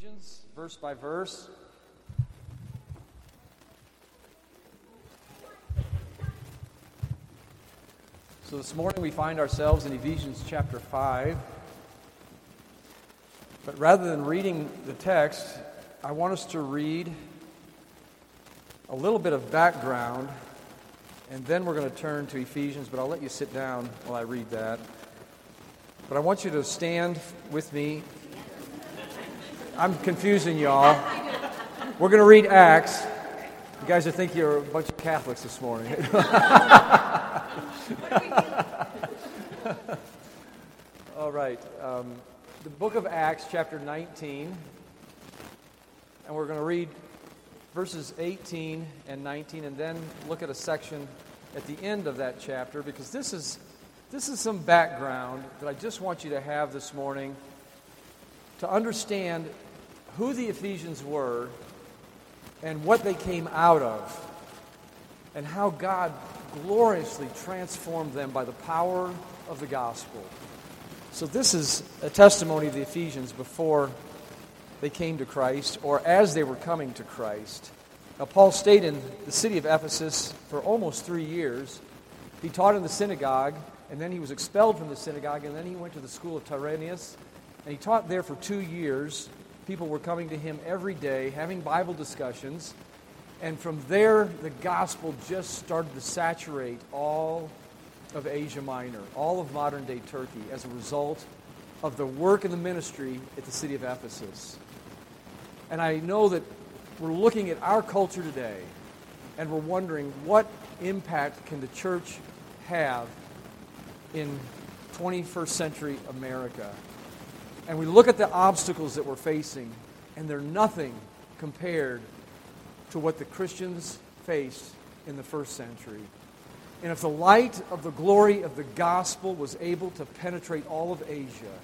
Ephesians, verse by verse. So this morning we find ourselves in Ephesians chapter 5. But rather than reading the text, I want us to read a little bit of background, and then we're going to turn to Ephesians, but I'll let you sit down while I read that. But I want you to stand with me I'm confusing y'all. We're going to read Acts. You guys are thinking you're a bunch of Catholics this morning. All right. Um, the book of Acts, chapter 19. And we're going to read verses 18 and 19 and then look at a section at the end of that chapter because this is, this is some background that I just want you to have this morning to understand who the Ephesians were and what they came out of, and how God gloriously transformed them by the power of the gospel. So, this is a testimony of the Ephesians before they came to Christ or as they were coming to Christ. Now, Paul stayed in the city of Ephesus for almost three years. He taught in the synagogue, and then he was expelled from the synagogue, and then he went to the school of Tyrannus, and he taught there for two years people were coming to him every day, having Bible discussions. And from there, the gospel just started to saturate all of Asia Minor, all of modern day Turkey, as a result of the work and the ministry at the city of Ephesus. And I know that we're looking at our culture today and we're wondering what impact can the church have in 21st century America? And we look at the obstacles that we're facing, and they're nothing compared to what the Christians faced in the first century. And if the light of the glory of the gospel was able to penetrate all of Asia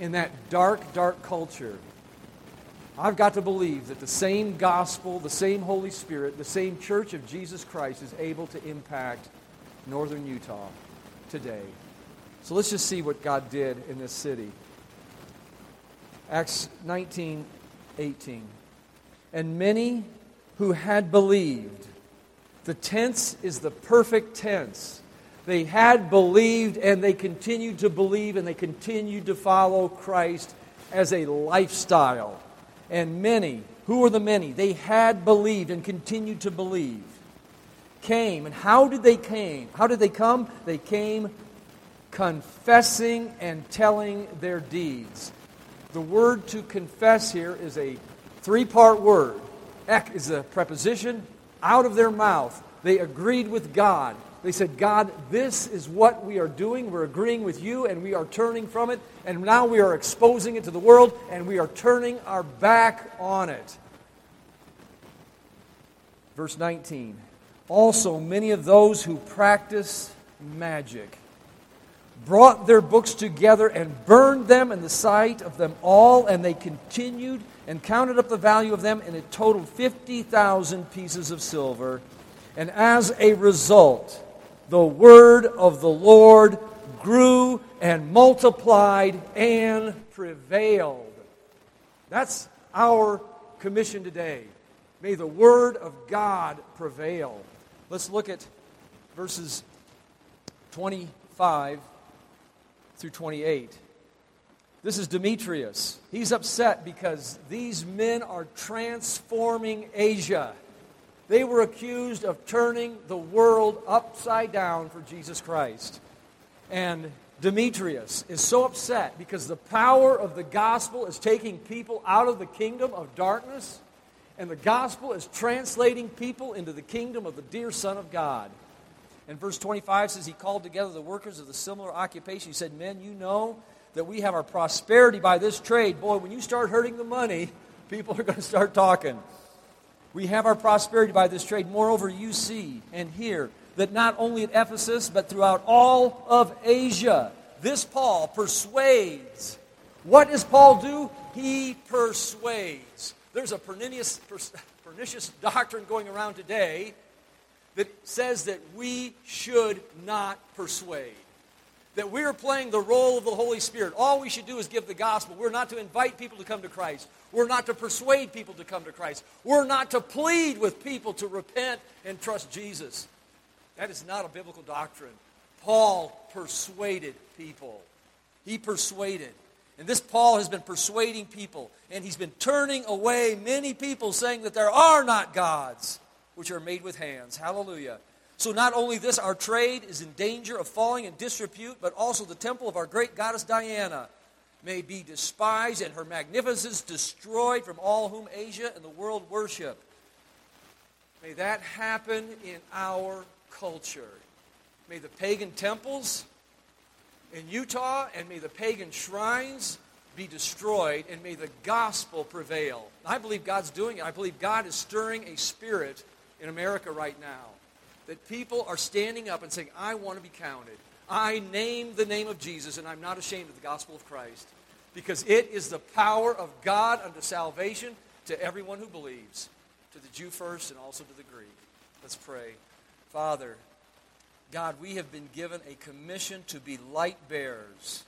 in that dark, dark culture, I've got to believe that the same gospel, the same Holy Spirit, the same church of Jesus Christ is able to impact northern Utah today. So let's just see what God did in this city. Acts 19 18. And many who had believed, the tense is the perfect tense. They had believed and they continued to believe and they continued to follow Christ as a lifestyle. And many, who were the many? They had believed and continued to believe. Came. And how did they came? How did they come? They came confessing and telling their deeds. The word to confess here is a three part word. Ek is a preposition. Out of their mouth, they agreed with God. They said, God, this is what we are doing. We're agreeing with you, and we are turning from it. And now we are exposing it to the world, and we are turning our back on it. Verse 19. Also, many of those who practice magic brought their books together and burned them in the sight of them all, and they continued and counted up the value of them, and it totaled 50,000 pieces of silver. And as a result, the word of the Lord grew and multiplied and prevailed. That's our commission today. May the word of God prevail. Let's look at verses 25 through 28. This is Demetrius. He's upset because these men are transforming Asia. They were accused of turning the world upside down for Jesus Christ. And Demetrius is so upset because the power of the gospel is taking people out of the kingdom of darkness, and the gospel is translating people into the kingdom of the dear Son of God. And verse 25 says, He called together the workers of the similar occupation. He said, Men, you know that we have our prosperity by this trade. Boy, when you start hurting the money, people are going to start talking. We have our prosperity by this trade. Moreover, you see and hear that not only at Ephesus, but throughout all of Asia, this Paul persuades. What does Paul do? He persuades. There's a pernicious, pernicious doctrine going around today that says that we should not persuade. That we're playing the role of the Holy Spirit. All we should do is give the gospel. We're not to invite people to come to Christ. We're not to persuade people to come to Christ. We're not to plead with people to repent and trust Jesus. That is not a biblical doctrine. Paul persuaded people. He persuaded. And this Paul has been persuading people, and he's been turning away many people saying that there are not gods which are made with hands. Hallelujah. So, not only this, our trade is in danger of falling in disrepute, but also the temple of our great goddess Diana may be despised and her magnificence destroyed from all whom Asia and the world worship. May that happen in our culture. May the pagan temples in Utah and may the pagan shrines be destroyed and may the gospel prevail. I believe God's doing it. I believe God is stirring a spirit in America right now that people are standing up and saying, I want to be counted. I name the name of Jesus and I'm not ashamed of the gospel of Christ because it is the power of God unto salvation to everyone who believes, to the Jew first and also to the Greek. Let's pray. Father, God, we have been given a commission to be light bearers.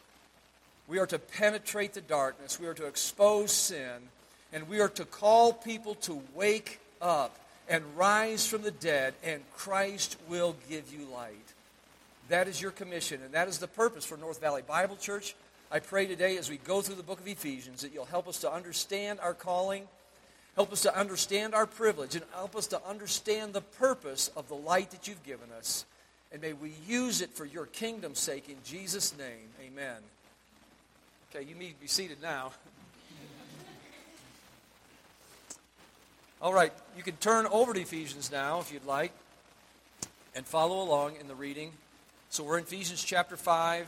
We are to penetrate the darkness, we are to expose sin, and we are to call people to wake up and rise from the dead, and Christ will give you light. That is your commission, and that is the purpose for North Valley Bible Church. I pray today as we go through the book of Ephesians that you'll help us to understand our calling, help us to understand our privilege, and help us to understand the purpose of the light that you've given us. And may we use it for your kingdom's sake in Jesus' name. Amen. Okay, you need to be seated now. All right, you can turn over to Ephesians now if you'd like and follow along in the reading. So we're in Ephesians chapter 5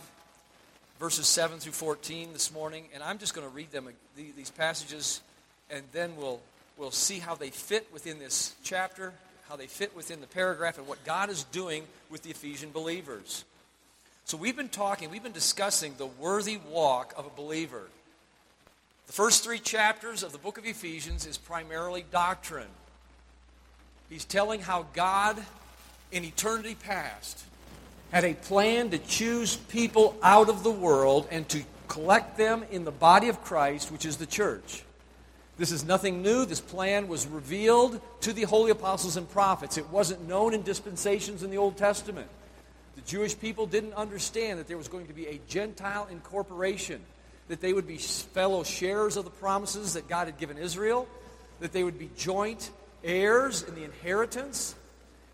verses 7 through 14 this morning, and I'm just going to read them, uh, these passages, and then we'll, we'll see how they fit within this chapter, how they fit within the paragraph, and what God is doing with the Ephesian believers. So we've been talking, we've been discussing the worthy walk of a believer. The first three chapters of the book of Ephesians is primarily doctrine. He's telling how God, in eternity past, had a plan to choose people out of the world and to collect them in the body of Christ, which is the church. This is nothing new. This plan was revealed to the holy apostles and prophets. It wasn't known in dispensations in the Old Testament. The Jewish people didn't understand that there was going to be a Gentile incorporation, that they would be fellow sharers of the promises that God had given Israel, that they would be joint heirs in the inheritance,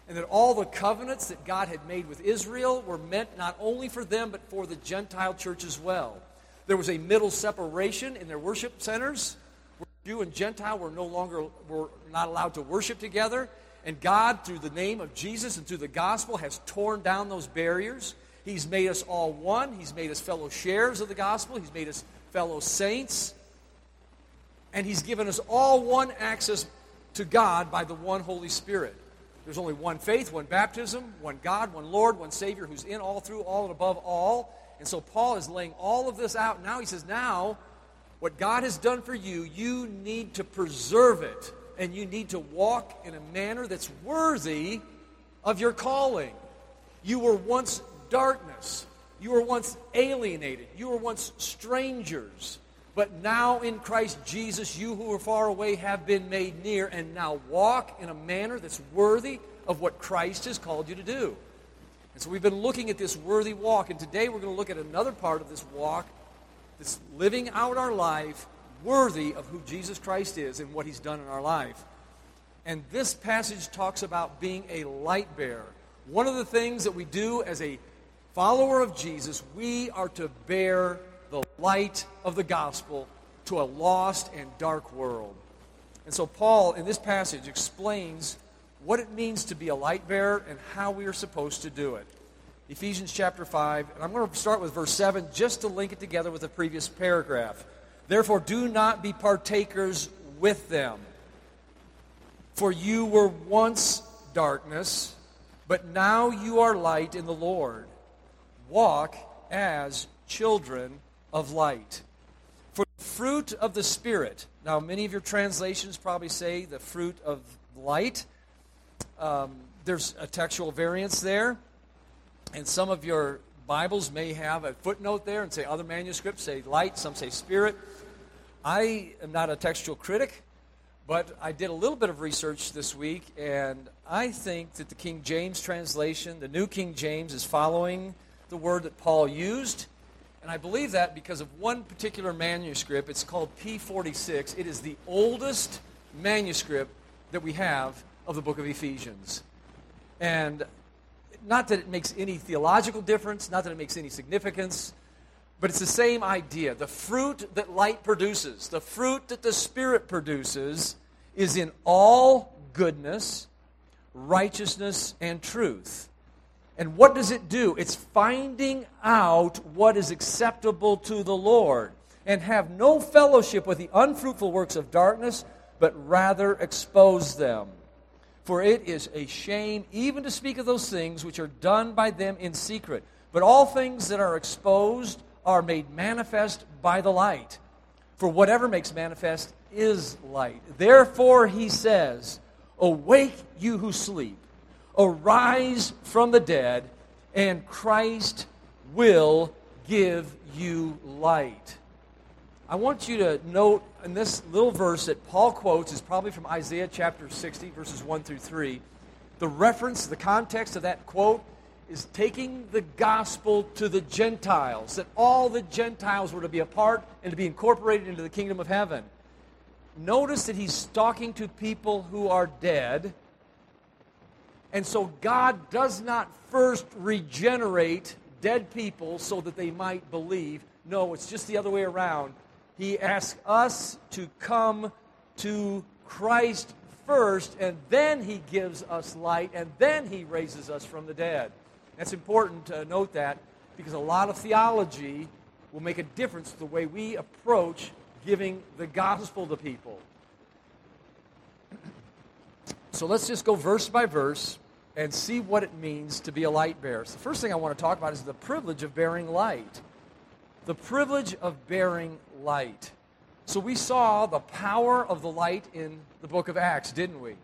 and that all the covenants that God had made with Israel were meant not only for them, but for the Gentile church as well. There was a middle separation in their worship centers. Where Jew and Gentile were no longer were not allowed to worship together. And God, through the name of Jesus and through the gospel, has torn down those barriers. He's made us all one. He's made us fellow sharers of the gospel. He's made us fellow saints. And He's given us all one access to God by the one Holy Spirit. There's only one faith, one baptism, one God, one Lord, one Savior who's in all, through all, and above all. And so Paul is laying all of this out. Now he says, now, what God has done for you, you need to preserve it. And you need to walk in a manner that's worthy of your calling. You were once darkness. You were once alienated. You were once strangers. But now in Christ Jesus, you who are far away have been made near, and now walk in a manner that's worthy of what Christ has called you to do. And so we've been looking at this worthy walk, and today we're going to look at another part of this walk that's living out our life worthy of who Jesus Christ is and what he's done in our life. And this passage talks about being a light bearer. One of the things that we do as a follower of Jesus, we are to bear the light of the gospel to a lost and dark world. And so, Paul, in this passage, explains what it means to be a light bearer and how we are supposed to do it. Ephesians chapter 5, and I'm going to start with verse 7 just to link it together with the previous paragraph. Therefore, do not be partakers with them. For you were once darkness, but now you are light in the Lord. Walk as children of light. For the fruit of the Spirit. Now, many of your translations probably say the fruit of light. Um, there's a textual variance there. And some of your Bibles may have a footnote there and say other manuscripts say light, some say spirit. I am not a textual critic, but I did a little bit of research this week, and I think that the King James translation, the New King James, is following the word that Paul used. And I believe that because of one particular manuscript. It's called P46. It is the oldest manuscript that we have of the book of Ephesians. And not that it makes any theological difference, not that it makes any significance, but it's the same idea. The fruit that light produces, the fruit that the Spirit produces, is in all goodness, righteousness, and truth. And what does it do? It's finding out what is acceptable to the Lord and have no fellowship with the unfruitful works of darkness, but rather expose them. For it is a shame even to speak of those things which are done by them in secret. But all things that are exposed are made manifest by the light. For whatever makes manifest is light. Therefore, he says, Awake, you who sleep, arise from the dead, and Christ will give you light. I want you to note in this little verse that Paul quotes is probably from Isaiah chapter 60, verses 1 through 3. The reference, the context of that quote is taking the gospel to the Gentiles, that all the Gentiles were to be a part and to be incorporated into the kingdom of heaven. Notice that he's talking to people who are dead. And so God does not first regenerate dead people so that they might believe. No, it's just the other way around. He asks us to come to Christ first, and then he gives us light, and then he raises us from the dead. It's important to note that because a lot of theology will make a difference to the way we approach giving the gospel to people. So let's just go verse by verse and see what it means to be a light bearer. So the first thing I want to talk about is the privilege of bearing light. The privilege of bearing light. So we saw the power of the light in the book of Acts, didn't we?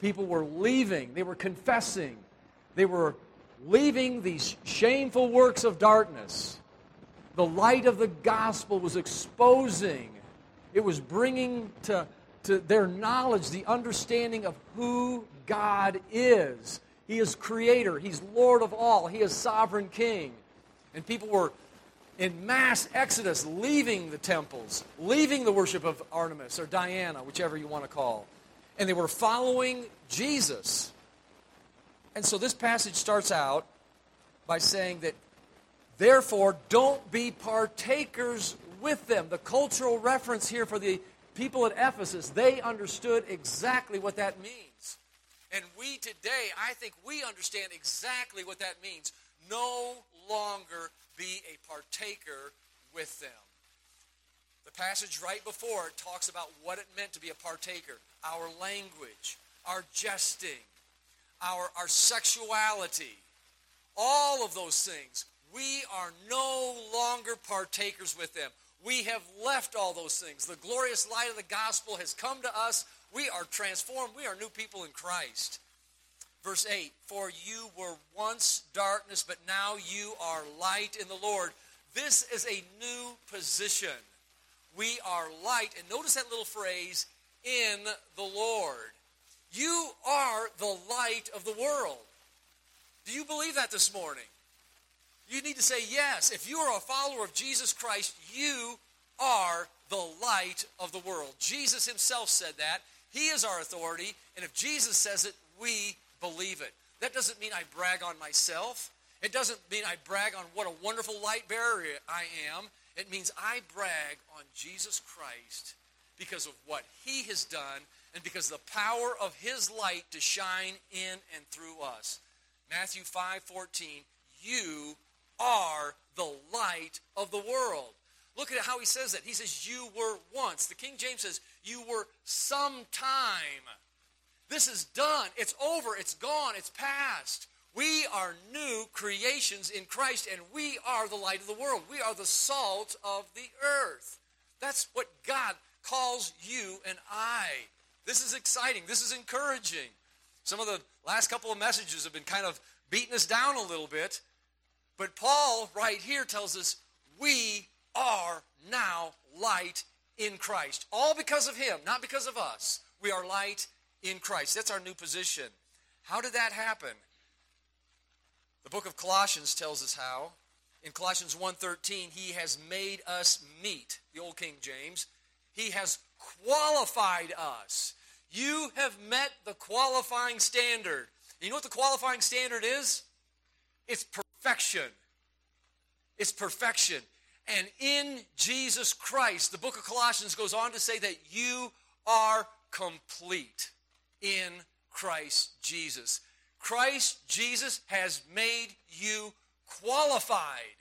People were leaving, they were confessing, they were leaving these shameful works of darkness. The light of the gospel was exposing, it was bringing to, to their knowledge the understanding of who God is. He is creator, He's Lord of all, He is sovereign king. And people were in mass exodus leaving the temples, leaving the worship of Artemis or Diana, whichever you want to call. And they were following Jesus. And so this passage starts out by saying that, therefore, don't be partakers with them. The cultural reference here for the people at Ephesus, they understood exactly what that means. And we today, I think we understand exactly what that means. No longer be a partaker with them. The passage right before it talks about what it meant to be a partaker our language, our jesting, our, our sexuality, all of those things. We are no longer partakers with them. We have left all those things. The glorious light of the gospel has come to us. We are transformed. We are new people in Christ. Verse 8 For you were once darkness, but now you are light in the Lord. This is a new position. We are light. And notice that little phrase, in the Lord. You are the light of the world. Do you believe that this morning? You need to say yes. If you are a follower of Jesus Christ, you are the light of the world. Jesus himself said that. He is our authority, and if Jesus says it, we believe it. That doesn't mean I brag on myself. It doesn't mean I brag on what a wonderful light bearer I am. It means I brag on Jesus Christ because of what he has done and because the power of his light to shine in and through us. Matthew 5:14, you are the light of the world. Look at how he says that. He says, You were once. The King James says, You were sometime. This is done. It's over. It's gone. It's past. We are new creations in Christ, and we are the light of the world. We are the salt of the earth. That's what God calls you and I. This is exciting. This is encouraging. Some of the last couple of messages have been kind of beating us down a little bit. But Paul, right here, tells us we are now light in Christ. All because of Him, not because of us. We are light in Christ. That's our new position. How did that happen? The book of Colossians tells us how. In Colossians 1:13, he has made us meet, the old King James. He has qualified us. You have met the qualifying standard. You know what the qualifying standard is? It's perfection. It's perfection. And in Jesus Christ, the book of Colossians goes on to say that you are complete in Christ Jesus. Christ Jesus has made you qualified.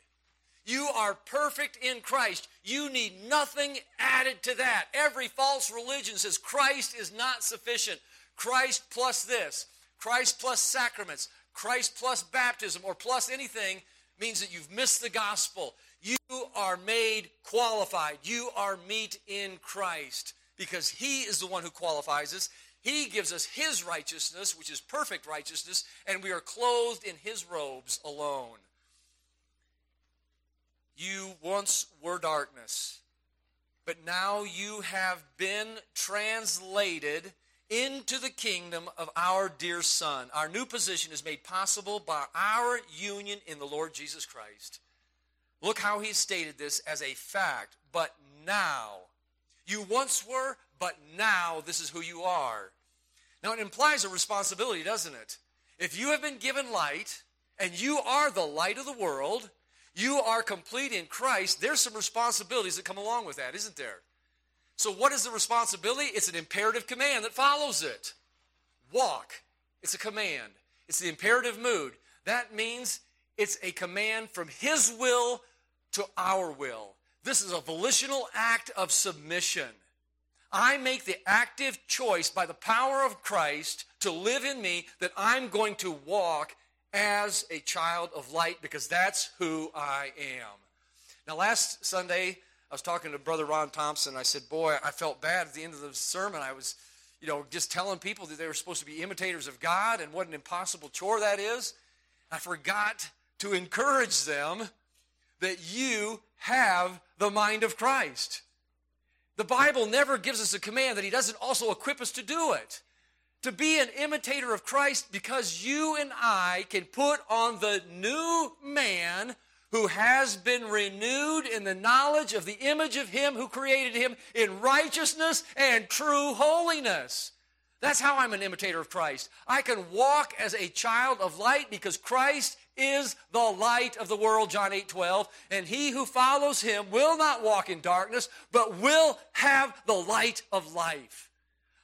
You are perfect in Christ. You need nothing added to that. Every false religion says Christ is not sufficient. Christ plus this, Christ plus sacraments, Christ plus baptism, or plus anything means that you've missed the gospel. You are made qualified. You are meet in Christ because He is the one who qualifies us. He gives us His righteousness, which is perfect righteousness, and we are clothed in His robes alone. You once were darkness, but now you have been translated into the kingdom of our dear Son. Our new position is made possible by our union in the Lord Jesus Christ. Look how he stated this as a fact. But now, you once were, but now this is who you are. Now, it implies a responsibility, doesn't it? If you have been given light, and you are the light of the world, you are complete in Christ, there's some responsibilities that come along with that, isn't there? So, what is the responsibility? It's an imperative command that follows it. Walk. It's a command, it's the imperative mood. That means it's a command from His will to our will. This is a volitional act of submission. I make the active choice by the power of Christ to live in me that I'm going to walk as a child of light because that's who I am. Now, last Sunday, I was talking to Brother Ron Thompson. I said, Boy, I felt bad at the end of the sermon. I was, you know, just telling people that they were supposed to be imitators of God and what an impossible chore that is. I forgot to encourage them that you have the mind of Christ. The Bible never gives us a command that He doesn't also equip us to do it to be an imitator of Christ because you and I can put on the new man who has been renewed in the knowledge of the image of him who created him in righteousness and true holiness. That's how I'm an imitator of Christ. I can walk as a child of light because Christ is the light of the world, John 8 12. And he who follows him will not walk in darkness, but will have the light of life.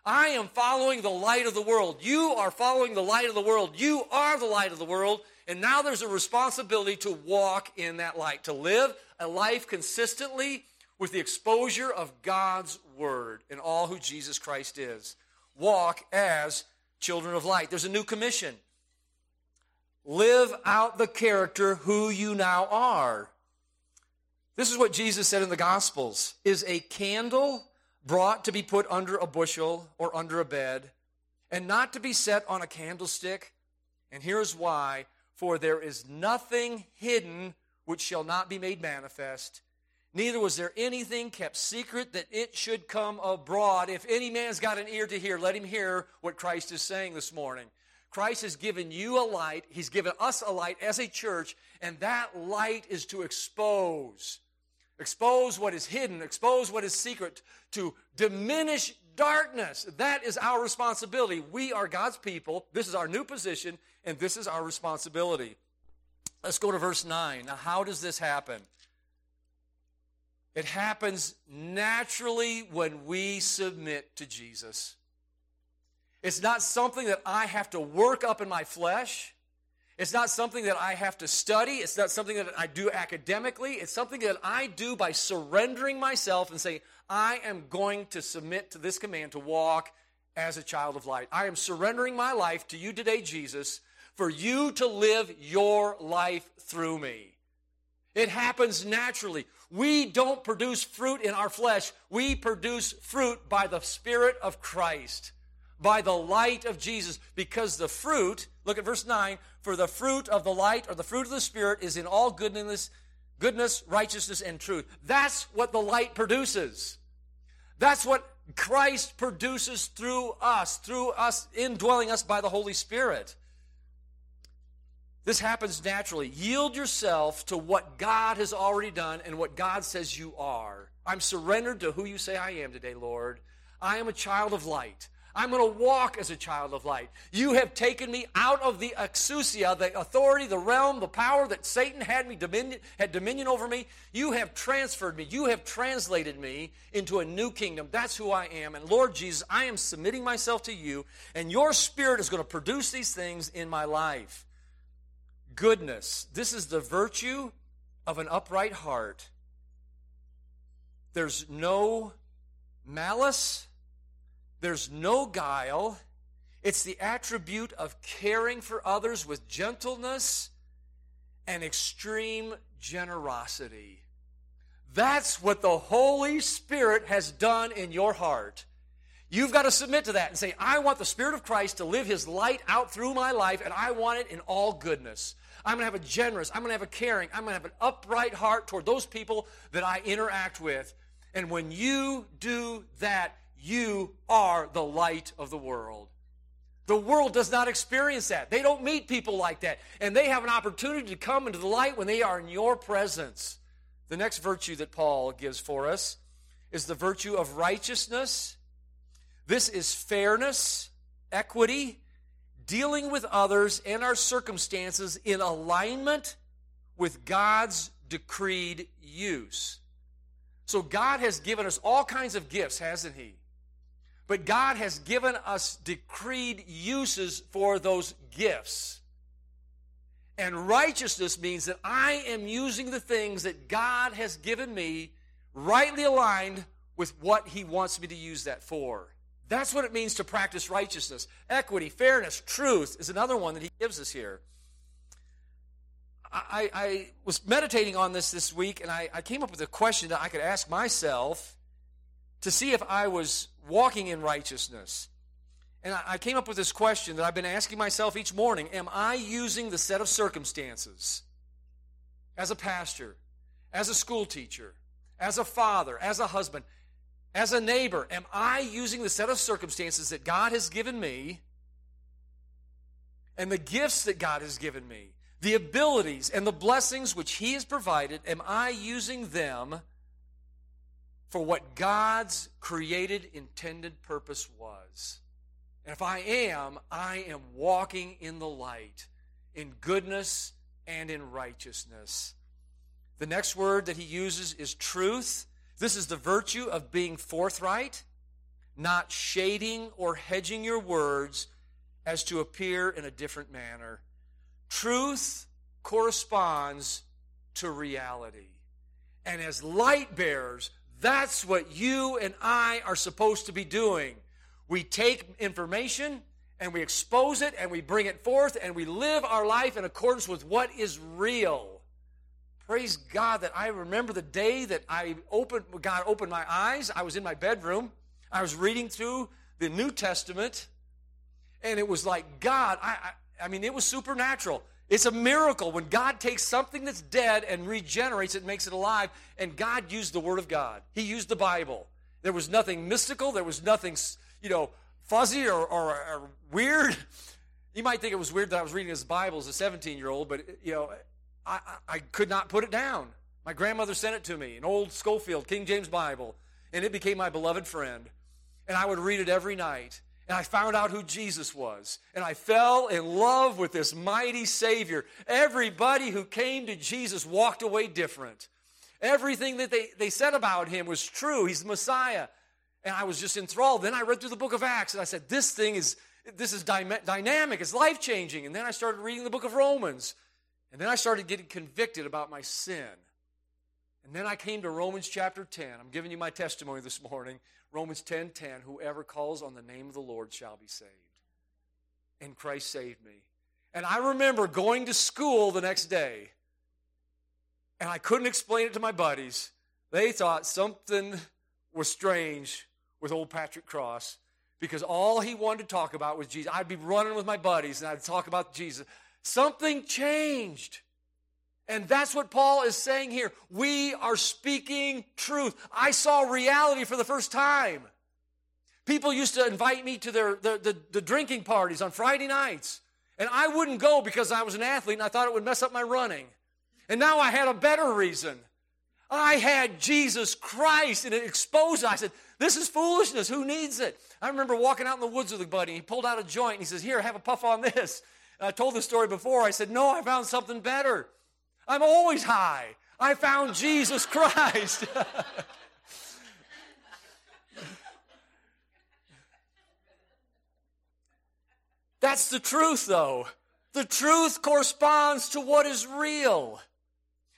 I am following the light of the world. You are following the light of the world. You are the light of the world. And now there's a responsibility to walk in that light, to live a life consistently with the exposure of God's word and all who Jesus Christ is. Walk as children of light. There's a new commission. Live out the character who you now are. This is what Jesus said in the Gospels is a candle brought to be put under a bushel or under a bed, and not to be set on a candlestick. And here's why For there is nothing hidden which shall not be made manifest, neither was there anything kept secret that it should come abroad. If any man's got an ear to hear, let him hear what Christ is saying this morning. Christ has given you a light, He's given us a light as a church, and that light is to expose expose what is hidden, expose what is secret, to diminish darkness. That is our responsibility. We are God's people. This is our new position, and this is our responsibility. Let's go to verse 9. Now, how does this happen? It happens naturally when we submit to Jesus. It's not something that I have to work up in my flesh. It's not something that I have to study. It's not something that I do academically. It's something that I do by surrendering myself and saying, I am going to submit to this command to walk as a child of light. I am surrendering my life to you today, Jesus, for you to live your life through me. It happens naturally. We don't produce fruit in our flesh, we produce fruit by the Spirit of Christ by the light of Jesus because the fruit, look at verse 9, for the fruit of the light or the fruit of the Spirit is in all goodness, goodness, righteousness, and truth. That's what the light produces. That's what Christ produces through us, through us, indwelling us by the Holy Spirit. This happens naturally. Yield yourself to what God has already done and what God says you are. I'm surrendered to who you say I am today, Lord. I am a child of light. I'm going to walk as a child of light. You have taken me out of the exousia, the authority, the realm, the power that Satan had me dominion, had dominion over me. You have transferred me. You have translated me into a new kingdom. That's who I am. And Lord Jesus, I am submitting myself to you, and your spirit is going to produce these things in my life. Goodness. This is the virtue of an upright heart. There's no malice there's no guile. It's the attribute of caring for others with gentleness and extreme generosity. That's what the Holy Spirit has done in your heart. You've got to submit to that and say, I want the Spirit of Christ to live His light out through my life, and I want it in all goodness. I'm going to have a generous, I'm going to have a caring, I'm going to have an upright heart toward those people that I interact with. And when you do that, you are the light of the world. The world does not experience that. They don't meet people like that. And they have an opportunity to come into the light when they are in your presence. The next virtue that Paul gives for us is the virtue of righteousness. This is fairness, equity, dealing with others and our circumstances in alignment with God's decreed use. So God has given us all kinds of gifts, hasn't He? But God has given us decreed uses for those gifts. And righteousness means that I am using the things that God has given me rightly aligned with what He wants me to use that for. That's what it means to practice righteousness. Equity, fairness, truth is another one that He gives us here. I, I was meditating on this this week, and I, I came up with a question that I could ask myself to see if I was walking in righteousness. And I came up with this question that I've been asking myself each morning Am I using the set of circumstances as a pastor, as a school teacher, as a father, as a husband, as a neighbor? Am I using the set of circumstances that God has given me and the gifts that God has given me, the abilities and the blessings which He has provided? Am I using them? For what God's created, intended purpose was. And if I am, I am walking in the light, in goodness and in righteousness. The next word that he uses is truth. This is the virtue of being forthright, not shading or hedging your words as to appear in a different manner. Truth corresponds to reality. And as light bearers, that's what you and I are supposed to be doing. We take information and we expose it and we bring it forth and we live our life in accordance with what is real. Praise God that I remember the day that I opened, God opened my eyes. I was in my bedroom. I was reading through the New Testament, and it was like God. I, I, I mean, it was supernatural. It's a miracle when God takes something that's dead and regenerates it and makes it alive. And God used the Word of God. He used the Bible. There was nothing mystical. There was nothing, you know, fuzzy or, or, or weird. You might think it was weird that I was reading his Bible as a 17 year old, but, you know, I, I could not put it down. My grandmother sent it to me, an old Scofield King James Bible, and it became my beloved friend. And I would read it every night. And I found out who Jesus was. And I fell in love with this mighty Savior. Everybody who came to Jesus walked away different. Everything that they, they said about him was true. He's the Messiah. And I was just enthralled. Then I read through the book of Acts and I said, This thing is, this is dynamic, it's life changing. And then I started reading the book of Romans. And then I started getting convicted about my sin. And then I came to Romans chapter 10. I'm giving you my testimony this morning. Romans 10 10, whoever calls on the name of the Lord shall be saved. And Christ saved me. And I remember going to school the next day, and I couldn't explain it to my buddies. They thought something was strange with old Patrick Cross because all he wanted to talk about was Jesus. I'd be running with my buddies and I'd talk about Jesus. Something changed. And that's what Paul is saying here. We are speaking truth. I saw reality for the first time. People used to invite me to their, the, the, the drinking parties on Friday nights. And I wouldn't go because I was an athlete and I thought it would mess up my running. And now I had a better reason. I had Jesus Christ and it exposed. I said, This is foolishness. Who needs it? I remember walking out in the woods with a buddy. He pulled out a joint and he says, Here, have a puff on this. And I told this story before. I said, No, I found something better. I'm always high. I found Jesus Christ. That's the truth, though. The truth corresponds to what is real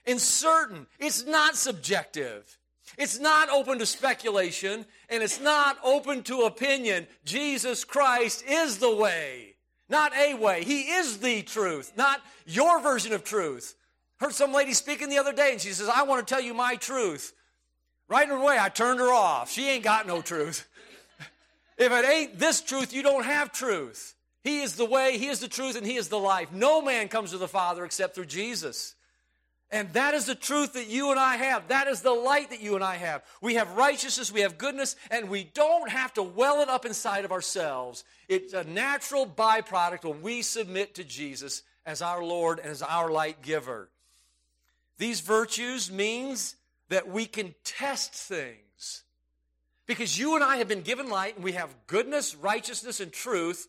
and certain. It's not subjective. It's not open to speculation and it's not open to opinion. Jesus Christ is the way, not a way. He is the truth, not your version of truth. Heard some lady speaking the other day and she says, I want to tell you my truth. Right away, I turned her off. She ain't got no truth. if it ain't this truth, you don't have truth. He is the way, He is the truth, and He is the life. No man comes to the Father except through Jesus. And that is the truth that you and I have. That is the light that you and I have. We have righteousness, we have goodness, and we don't have to well it up inside of ourselves. It's a natural byproduct when we submit to Jesus as our Lord and as our light giver. These virtues means that we can test things. Because you and I have been given light and we have goodness, righteousness, and truth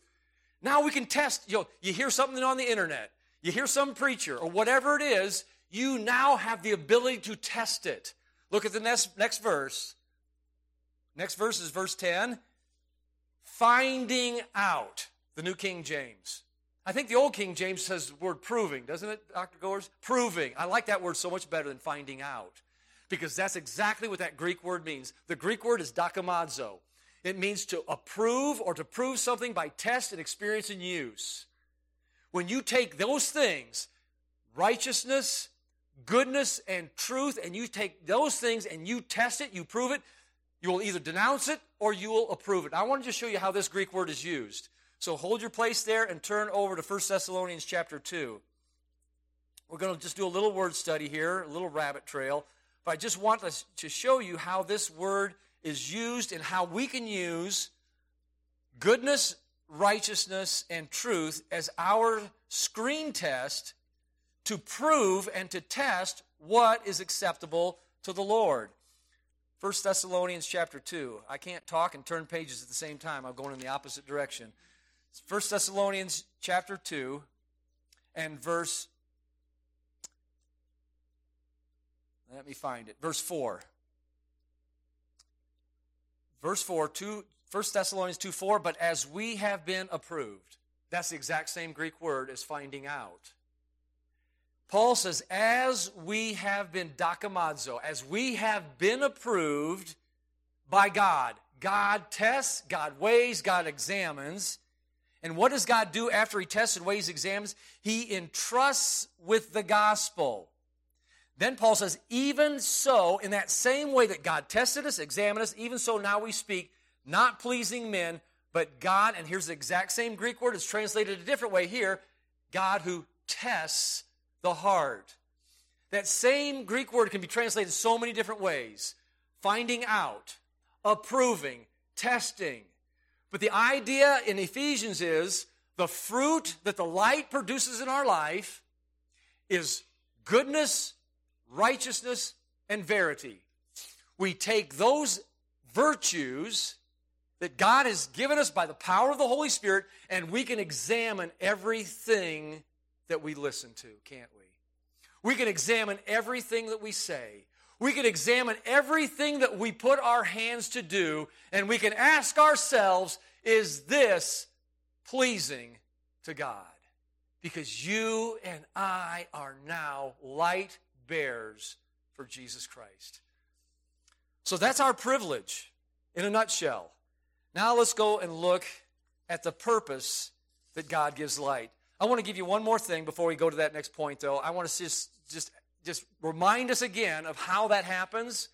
now we can test. You, know, you hear something on the internet, you hear some preacher, or whatever it is, you now have the ability to test it. Look at the next, next verse. Next verse is verse 10. Finding out, the New King James. I think the Old King James says the word proving, doesn't it, Dr. Goers? Proving. I like that word so much better than finding out because that's exactly what that Greek word means. The Greek word is dokimazo. It means to approve or to prove something by test and experience and use. When you take those things, righteousness, goodness, and truth, and you take those things and you test it, you prove it, you will either denounce it or you will approve it. I want to just show you how this Greek word is used. So hold your place there and turn over to 1 Thessalonians chapter 2. We're going to just do a little word study here, a little rabbit trail. But I just want to show you how this word is used and how we can use goodness, righteousness, and truth as our screen test to prove and to test what is acceptable to the Lord. 1 Thessalonians chapter 2. I can't talk and turn pages at the same time. I'm going in the opposite direction. 1 Thessalonians chapter 2 and verse Let me find it. Verse 4. Verse 4, 2, 1 Thessalonians 2 4, but as we have been approved. That's the exact same Greek word as finding out. Paul says, as we have been dokimazo, as we have been approved by God. God tests, God weighs, God examines. And what does God do after he tests and weighs, examines? He entrusts with the gospel. Then Paul says, even so, in that same way that God tested us, examined us, even so now we speak, not pleasing men, but God, and here's the exact same Greek word, it's translated a different way here God who tests the heart. That same Greek word can be translated so many different ways finding out, approving, testing. But the idea in Ephesians is the fruit that the light produces in our life is goodness, righteousness, and verity. We take those virtues that God has given us by the power of the Holy Spirit, and we can examine everything that we listen to, can't we? We can examine everything that we say. We can examine everything that we put our hands to do, and we can ask ourselves, is this pleasing to God? Because you and I are now light bears for Jesus Christ. So that's our privilege in a nutshell. Now let's go and look at the purpose that God gives light. I want to give you one more thing before we go to that next point though. I want to just just just remind us again of how that happens.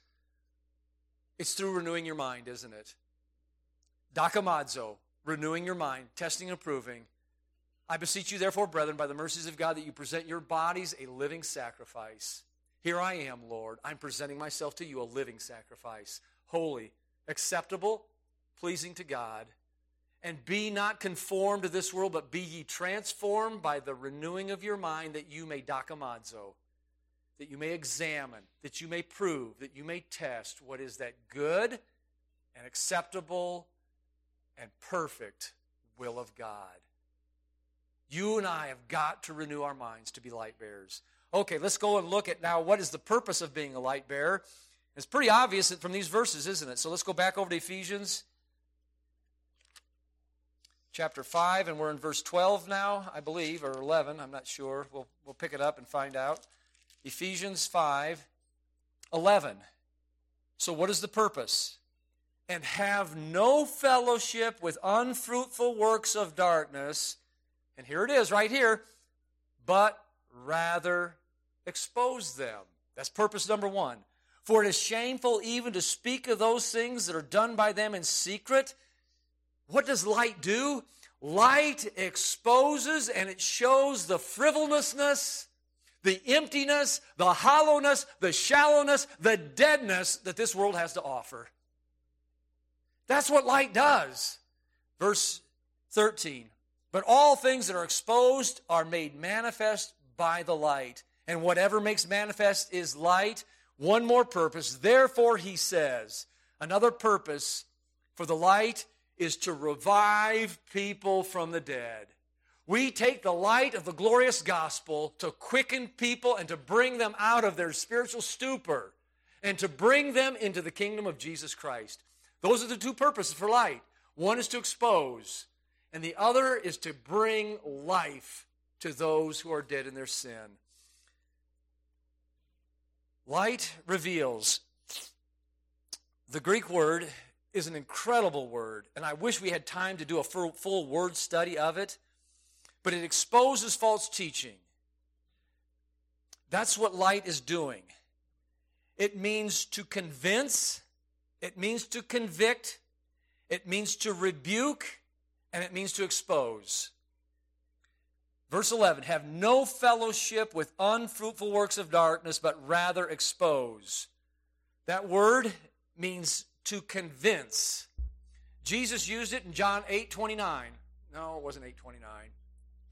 It's through renewing your mind, isn't it? Dokimazo, renewing your mind, testing and proving. I beseech you, therefore, brethren, by the mercies of God, that you present your bodies a living sacrifice. Here I am, Lord. I'm presenting myself to you a living sacrifice, holy, acceptable, pleasing to God. And be not conformed to this world, but be ye transformed by the renewing of your mind, that you may dokimazo, that you may examine, that you may prove, that you may test what is that good and acceptable and perfect will of God. You and I have got to renew our minds to be light bearers. Okay, let's go and look at now what is the purpose of being a light bearer. It's pretty obvious from these verses, isn't it? So let's go back over to Ephesians chapter 5, and we're in verse 12 now, I believe, or 11, I'm not sure. We'll, we'll pick it up and find out. Ephesians 5, 11. So, what is the purpose? And have no fellowship with unfruitful works of darkness. And here it is, right here. But rather expose them. That's purpose number one. For it is shameful even to speak of those things that are done by them in secret. What does light do? Light exposes and it shows the frivolousness, the emptiness, the hollowness, the shallowness, the deadness that this world has to offer. That's what light does. Verse 13. But all things that are exposed are made manifest by the light. And whatever makes manifest is light. One more purpose. Therefore, he says, another purpose for the light is to revive people from the dead. We take the light of the glorious gospel to quicken people and to bring them out of their spiritual stupor and to bring them into the kingdom of Jesus Christ. Those are the two purposes for light. One is to expose, and the other is to bring life to those who are dead in their sin. Light reveals. The Greek word is an incredible word, and I wish we had time to do a full, word study of it, but it exposes false teaching. That's what light is doing. It means to convince, it means to convict, it means to rebuke, and it means to expose. Verse 11 Have no fellowship with unfruitful works of darkness, but rather expose. That word means to convince. Jesus used it in John 8 29. No, it wasn't 8 29.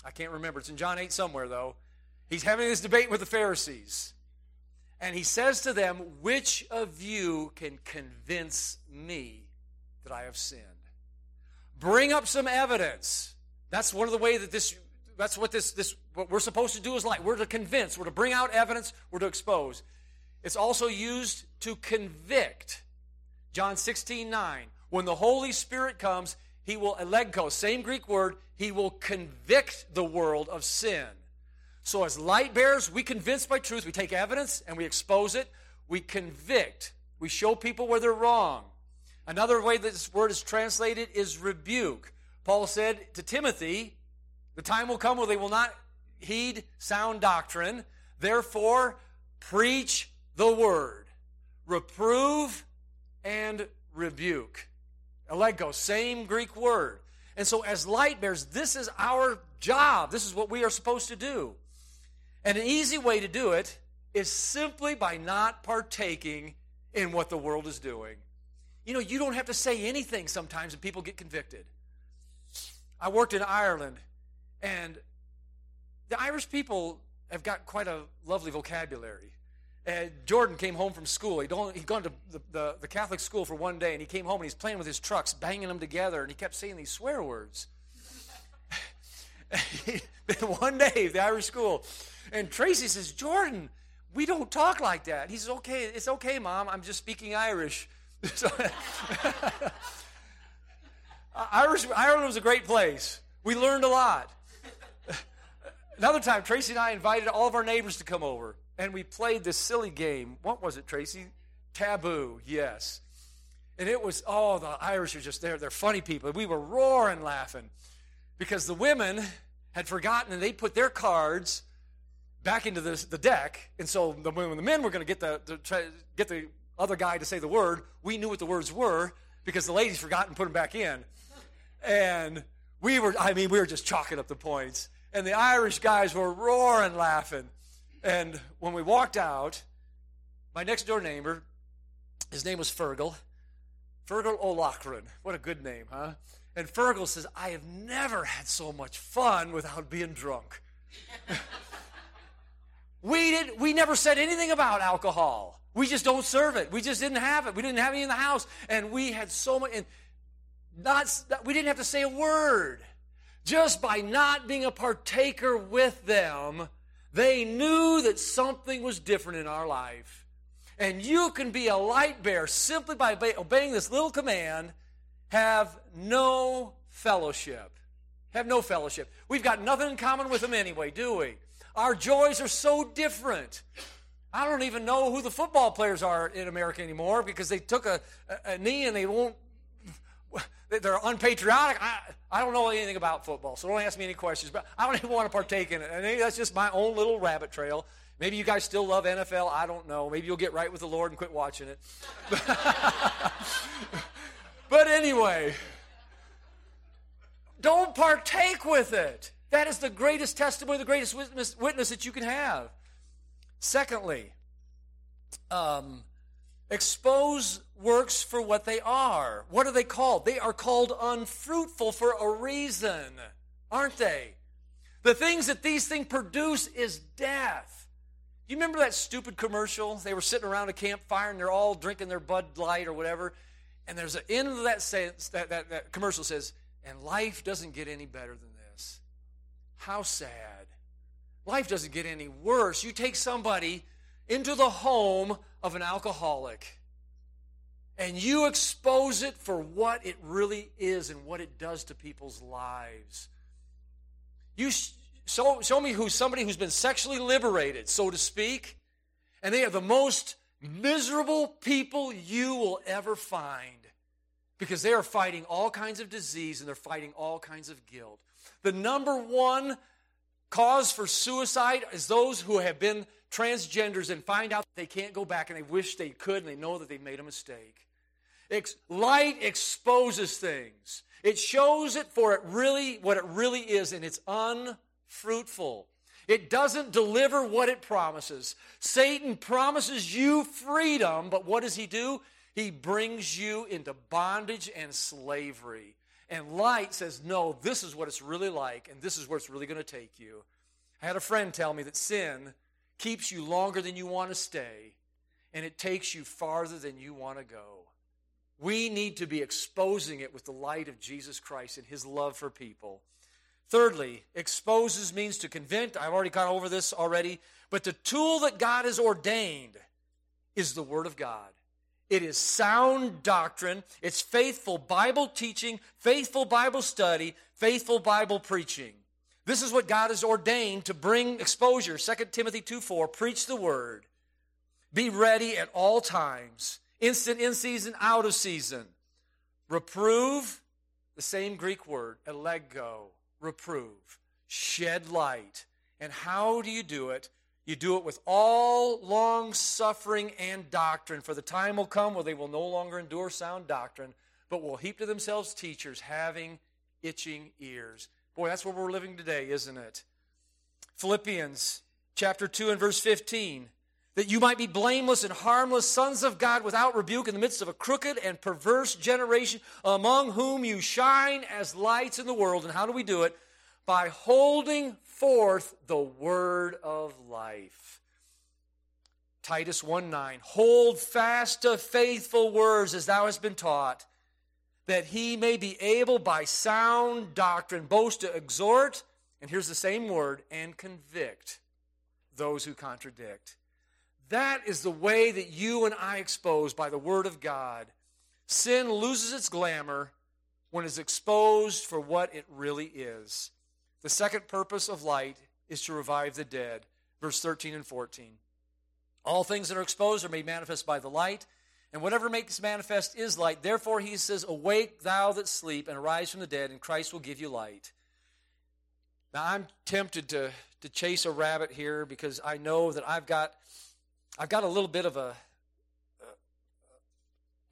I can't remember. It's in John 8 somewhere, though. He's having this debate with the Pharisees. And he says to them, Which of you can convince me that I have sinned? Bring up some evidence. That's one of the ways that this, that's what this, this, what we're supposed to do is like. We're to convince, we're to bring out evidence, we're to expose. It's also used to convict. John 16, 9. When the Holy Spirit comes, he will elegko, same Greek word, he will convict the world of sin. So as light bearers, we convince by truth, we take evidence and we expose it, we convict, we show people where they're wrong. Another way that this word is translated is rebuke. Paul said to Timothy, the time will come where they will not heed sound doctrine. Therefore, preach the word. Reprove and rebuke. Elegko, same Greek word. And so, as light bearers, this is our job. This is what we are supposed to do. And an easy way to do it is simply by not partaking in what the world is doing. You know, you don't have to say anything sometimes and people get convicted. I worked in Ireland, and the Irish people have got quite a lovely vocabulary. And Jordan came home from school. He'd, only, he'd gone to the, the, the, Catholic school for one day, and he came home and he's playing with his trucks, banging them together, and he kept saying these swear words. One day, the Irish school, and Tracy says, Jordan, we don't talk like that. He says, okay, it's okay, Mom. I'm just speaking Irish. Irish, Ireland was a great place. We learned a lot. Another time, Tracy and I invited all of our neighbors to come over and we played this silly game. What was it, Tracy? Taboo, yes. And it was, oh, the Irish are just there. They're funny people. We were roaring laughing because the women had forgotten and they put their cards back into the, the deck. And so the, when the men were going to get the, the get the other guy to say the word, we knew what the words were because the ladies forgot and put them back in. And we were, I mean, we were just chalking up the points. And the Irish guys were roaring laughing. And when we walked out, my next door neighbor, his name was Fergal, Fergal O'Loughlin. What a good name, huh? And Fergal says, I have never had so much fun without being drunk. we did we never said anything about alcohol. We just don't serve it. We just didn't have it. We didn't have any in the house. And we had so much and not we didn't have to say a word. Just by not being a partaker with them, they knew that something was different in our life. And you can be a light bearer simply by obeying this little command have no fellowship. Have no fellowship. We've got nothing in common with them anyway, do we? Our joys are so different. I don't even know who the football players are in America anymore because they took a, a, a knee and they won't, they're unpatriotic. I, I don't know anything about football, so don't ask me any questions, but I don't even want to partake in it. And maybe that's just my own little rabbit trail. Maybe you guys still love NFL. I don't know. Maybe you'll get right with the Lord and quit watching it. but anyway, don't partake with it. That is the greatest testimony, the greatest witness, witness that you can have. Secondly, um, expose works for what they are. What are they called? They are called unfruitful for a reason, aren't they? The things that these things produce is death. You remember that stupid commercial? They were sitting around a campfire and they're all drinking their Bud Light or whatever. And there's an end of that sentence, that, that, that commercial says, and life doesn't get any better than this. How sad. Life doesn't get any worse. You take somebody into the home of an alcoholic and you expose it for what it really is and what it does to people's lives. You show, show me who's somebody who's been sexually liberated, so to speak, and they are the most miserable people you will ever find because they are fighting all kinds of disease and they're fighting all kinds of guilt. The number one cause for suicide is those who have been transgenders and find out they can't go back and they wish they could and they know that they've made a mistake. Ex- light exposes things. It shows it for it really what it really is and it's unfruitful. It doesn't deliver what it promises. Satan promises you freedom, but what does he do? He brings you into bondage and slavery. And light says, no, this is what it's really like, and this is where it's really going to take you. I had a friend tell me that sin keeps you longer than you want to stay, and it takes you farther than you want to go. We need to be exposing it with the light of Jesus Christ and his love for people. Thirdly, exposes means to convince. I've already gone over this already. But the tool that God has ordained is the Word of God. It is sound doctrine. It's faithful Bible teaching, faithful Bible study, faithful Bible preaching. This is what God has ordained to bring exposure. 2 Timothy 2 4, preach the word. Be ready at all times, instant in season, out of season. Reprove, the same Greek word, eleggo, reprove. Shed light. And how do you do it? You do it with all long suffering and doctrine, for the time will come where they will no longer endure sound doctrine, but will heap to themselves teachers having itching ears. Boy, that's where we're living today, isn't it? Philippians chapter 2 and verse 15 that you might be blameless and harmless, sons of God without rebuke in the midst of a crooked and perverse generation, among whom you shine as lights in the world. And how do we do it? By holding forth the word of life. Titus 1 9. Hold fast to faithful words as thou hast been taught, that he may be able by sound doctrine both to exhort, and here's the same word, and convict those who contradict. That is the way that you and I expose by the Word of God. Sin loses its glamour when it's exposed for what it really is. The second purpose of light is to revive the dead. Verse 13 and 14. All things that are exposed are made manifest by the light, and whatever makes manifest is light. Therefore, he says, Awake, thou that sleep, and arise from the dead, and Christ will give you light. Now, I'm tempted to, to chase a rabbit here because I know that I've got, I've got a little bit of a,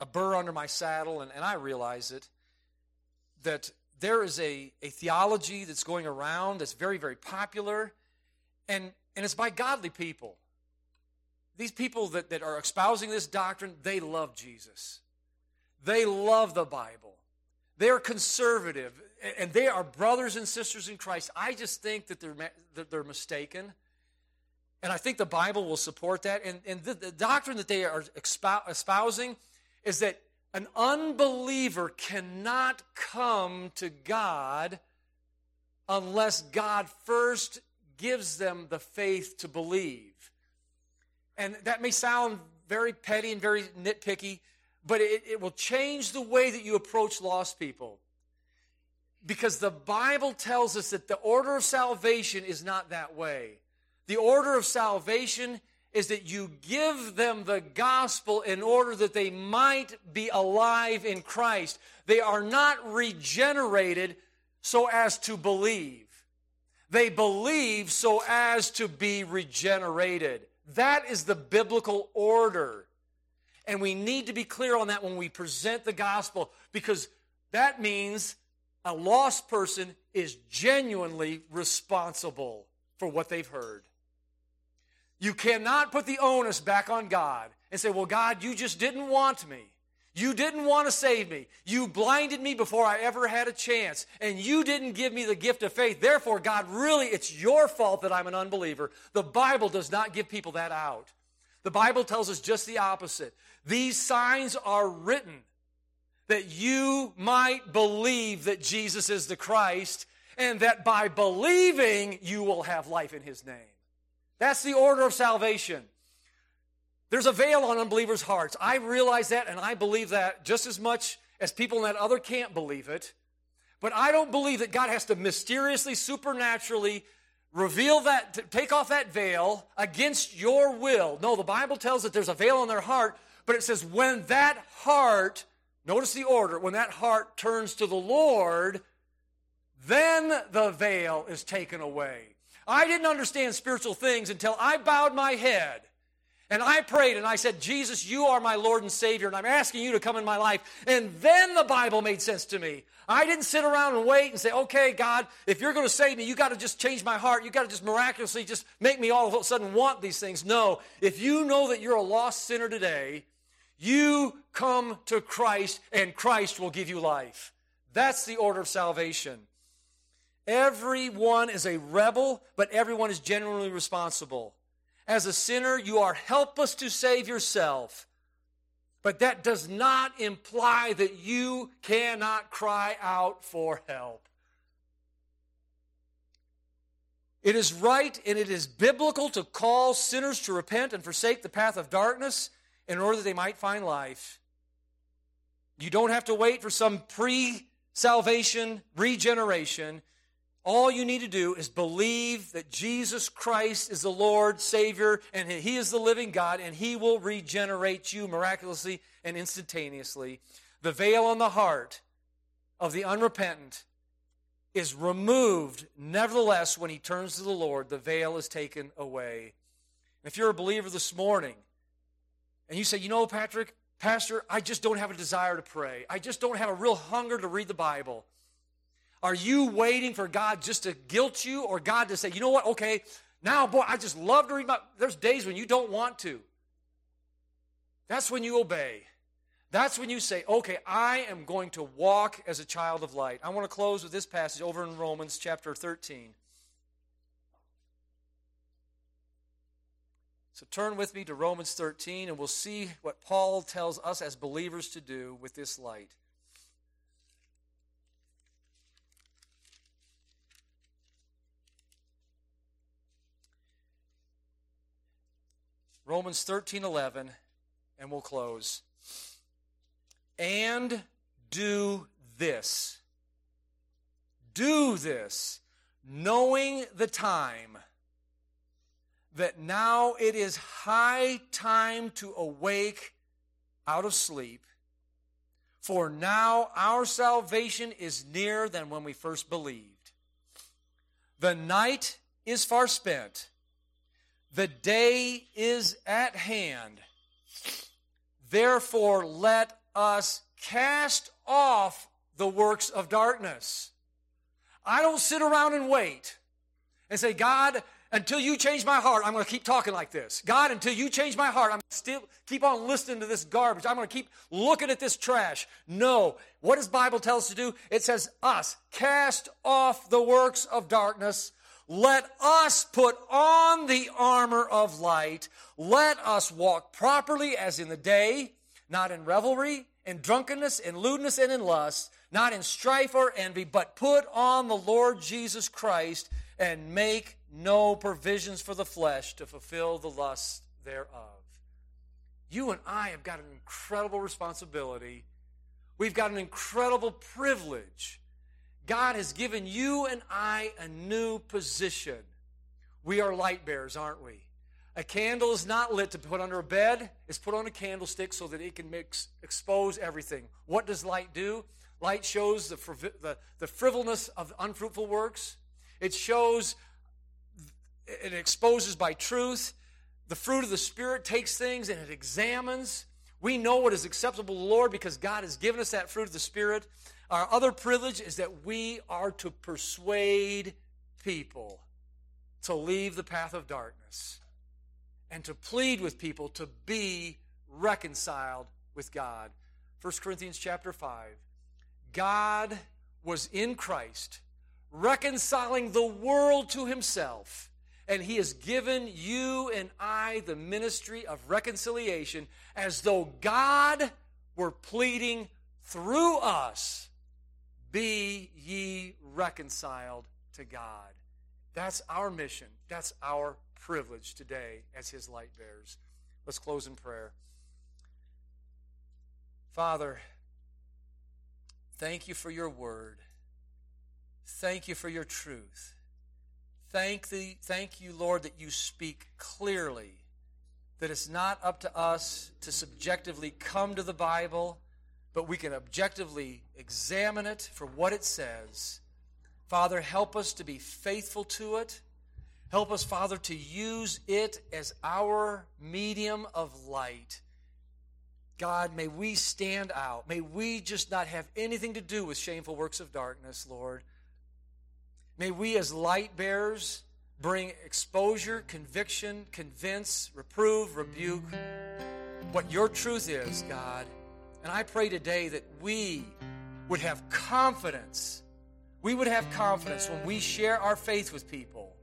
a burr under my saddle, and, and I realize it, that there is a, a theology that's going around that's very, very popular, and, and it's by godly people. These people that, that are espousing this doctrine, they love Jesus. They love the Bible. They're conservative, and they are brothers and sisters in Christ. I just think that they're, that they're mistaken. And I think the Bible will support that. And, and the, the doctrine that they are espousing is that an unbeliever cannot come to God unless God first gives them the faith to believe. And that may sound very petty and very nitpicky, but it, it will change the way that you approach lost people. Because the Bible tells us that the order of salvation is not that way. The order of salvation is that you give them the gospel in order that they might be alive in Christ. They are not regenerated so as to believe. They believe so as to be regenerated. That is the biblical order. And we need to be clear on that when we present the gospel because that means a lost person is genuinely responsible for what they've heard. You cannot put the onus back on God and say, Well, God, you just didn't want me. You didn't want to save me. You blinded me before I ever had a chance. And you didn't give me the gift of faith. Therefore, God, really, it's your fault that I'm an unbeliever. The Bible does not give people that out. The Bible tells us just the opposite. These signs are written that you might believe that Jesus is the Christ and that by believing you will have life in his name. That's the order of salvation. There's a veil on unbelievers' hearts. I realize that and I believe that just as much as people in that other can't believe it. But I don't believe that God has to mysteriously, supernaturally reveal that, take off that veil against your will. No, the Bible tells that there's a veil on their heart, but it says when that heart, notice the order, when that heart turns to the Lord, then the veil is taken away. I didn't understand spiritual things until I bowed my head and I prayed and I said, Jesus, you are my Lord and Savior, and I'm asking you to come in my life. And then the Bible made sense to me. I didn't sit around and wait and say, okay, God, if you're going to save me, you got to just change my heart. You got to just miraculously just make me all of a sudden want these things. No, if you know that you're a lost sinner today, you come to Christ and Christ will give you life. That's the order of salvation. Everyone is a rebel, but everyone is genuinely responsible. As a sinner, you are helpless to save yourself. But that does not imply that you cannot cry out for help. It is right and it is biblical to call sinners to repent and forsake the path of darkness in order that they might find life. You don't have to wait for some pre salvation regeneration. All you need to do is believe that Jesus Christ is the Lord, Savior, and He is the living God, and He will regenerate you miraculously and instantaneously. The veil on the heart of the unrepentant is removed. Nevertheless, when he turns to the Lord, the veil is taken away. If you're a believer this morning, and you say, you know, Patrick, Pastor, I just don't have a desire to pray. I just don't have a real hunger to read the Bible. Are you waiting for God just to guilt you or God to say, you know what, okay, now, boy, I just love to read my. There's days when you don't want to. That's when you obey. That's when you say, okay, I am going to walk as a child of light. I want to close with this passage over in Romans chapter 13. So turn with me to Romans 13, and we'll see what Paul tells us as believers to do with this light. Romans 13 11, and we'll close. And do this. Do this, knowing the time, that now it is high time to awake out of sleep. For now our salvation is nearer than when we first believed. The night is far spent the day is at hand. Therefore, let us cast off the works of darkness. I don't sit around and wait and say, God, until you change my heart, I'm going to keep talking like this. God, until you change my heart, I'm still keep on listening to this garbage. I'm going to keep looking at this trash. No. What does Bible tell us to do? It says us cast off the works of darkness. Let us put on the armor of light. Let us walk properly as in the day, not in revelry, in drunkenness, in lewdness, and in lust, not in strife or envy, but put on the Lord Jesus Christ and make no provisions for the flesh to fulfill the lust thereof. You and I have got an incredible responsibility. We've got an incredible privilege. God has given you and I a new position. We are light bearers, aren't we? A candle is not lit to put under a bed, it's put on a candlestick so that it can mix, expose everything. What does light do? Light shows the, the, the frivolous of unfruitful works. It shows, it exposes by truth. The fruit of the Spirit takes things and it examines. We know what is acceptable to the Lord because God has given us that fruit of the Spirit. Our other privilege is that we are to persuade people to leave the path of darkness and to plead with people to be reconciled with God. 1 Corinthians chapter 5. God was in Christ reconciling the world to himself. And he has given you and I the ministry of reconciliation as though God were pleading through us be ye reconciled to God. That's our mission. That's our privilege today as his light bearers. Let's close in prayer. Father, thank you for your word. Thank you for your truth. Thank, the, thank you, Lord, that you speak clearly, that it's not up to us to subjectively come to the Bible, but we can objectively examine it for what it says. Father, help us to be faithful to it. Help us, Father, to use it as our medium of light. God, may we stand out. May we just not have anything to do with shameful works of darkness, Lord. May we, as light bearers, bring exposure, conviction, convince, reprove, rebuke what your truth is, God. And I pray today that we would have confidence. We would have confidence when we share our faith with people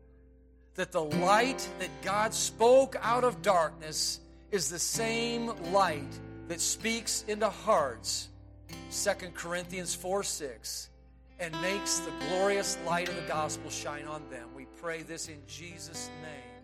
that the light that God spoke out of darkness is the same light that speaks into hearts. 2 Corinthians 4 6 and makes the glorious light of the gospel shine on them. We pray this in Jesus' name.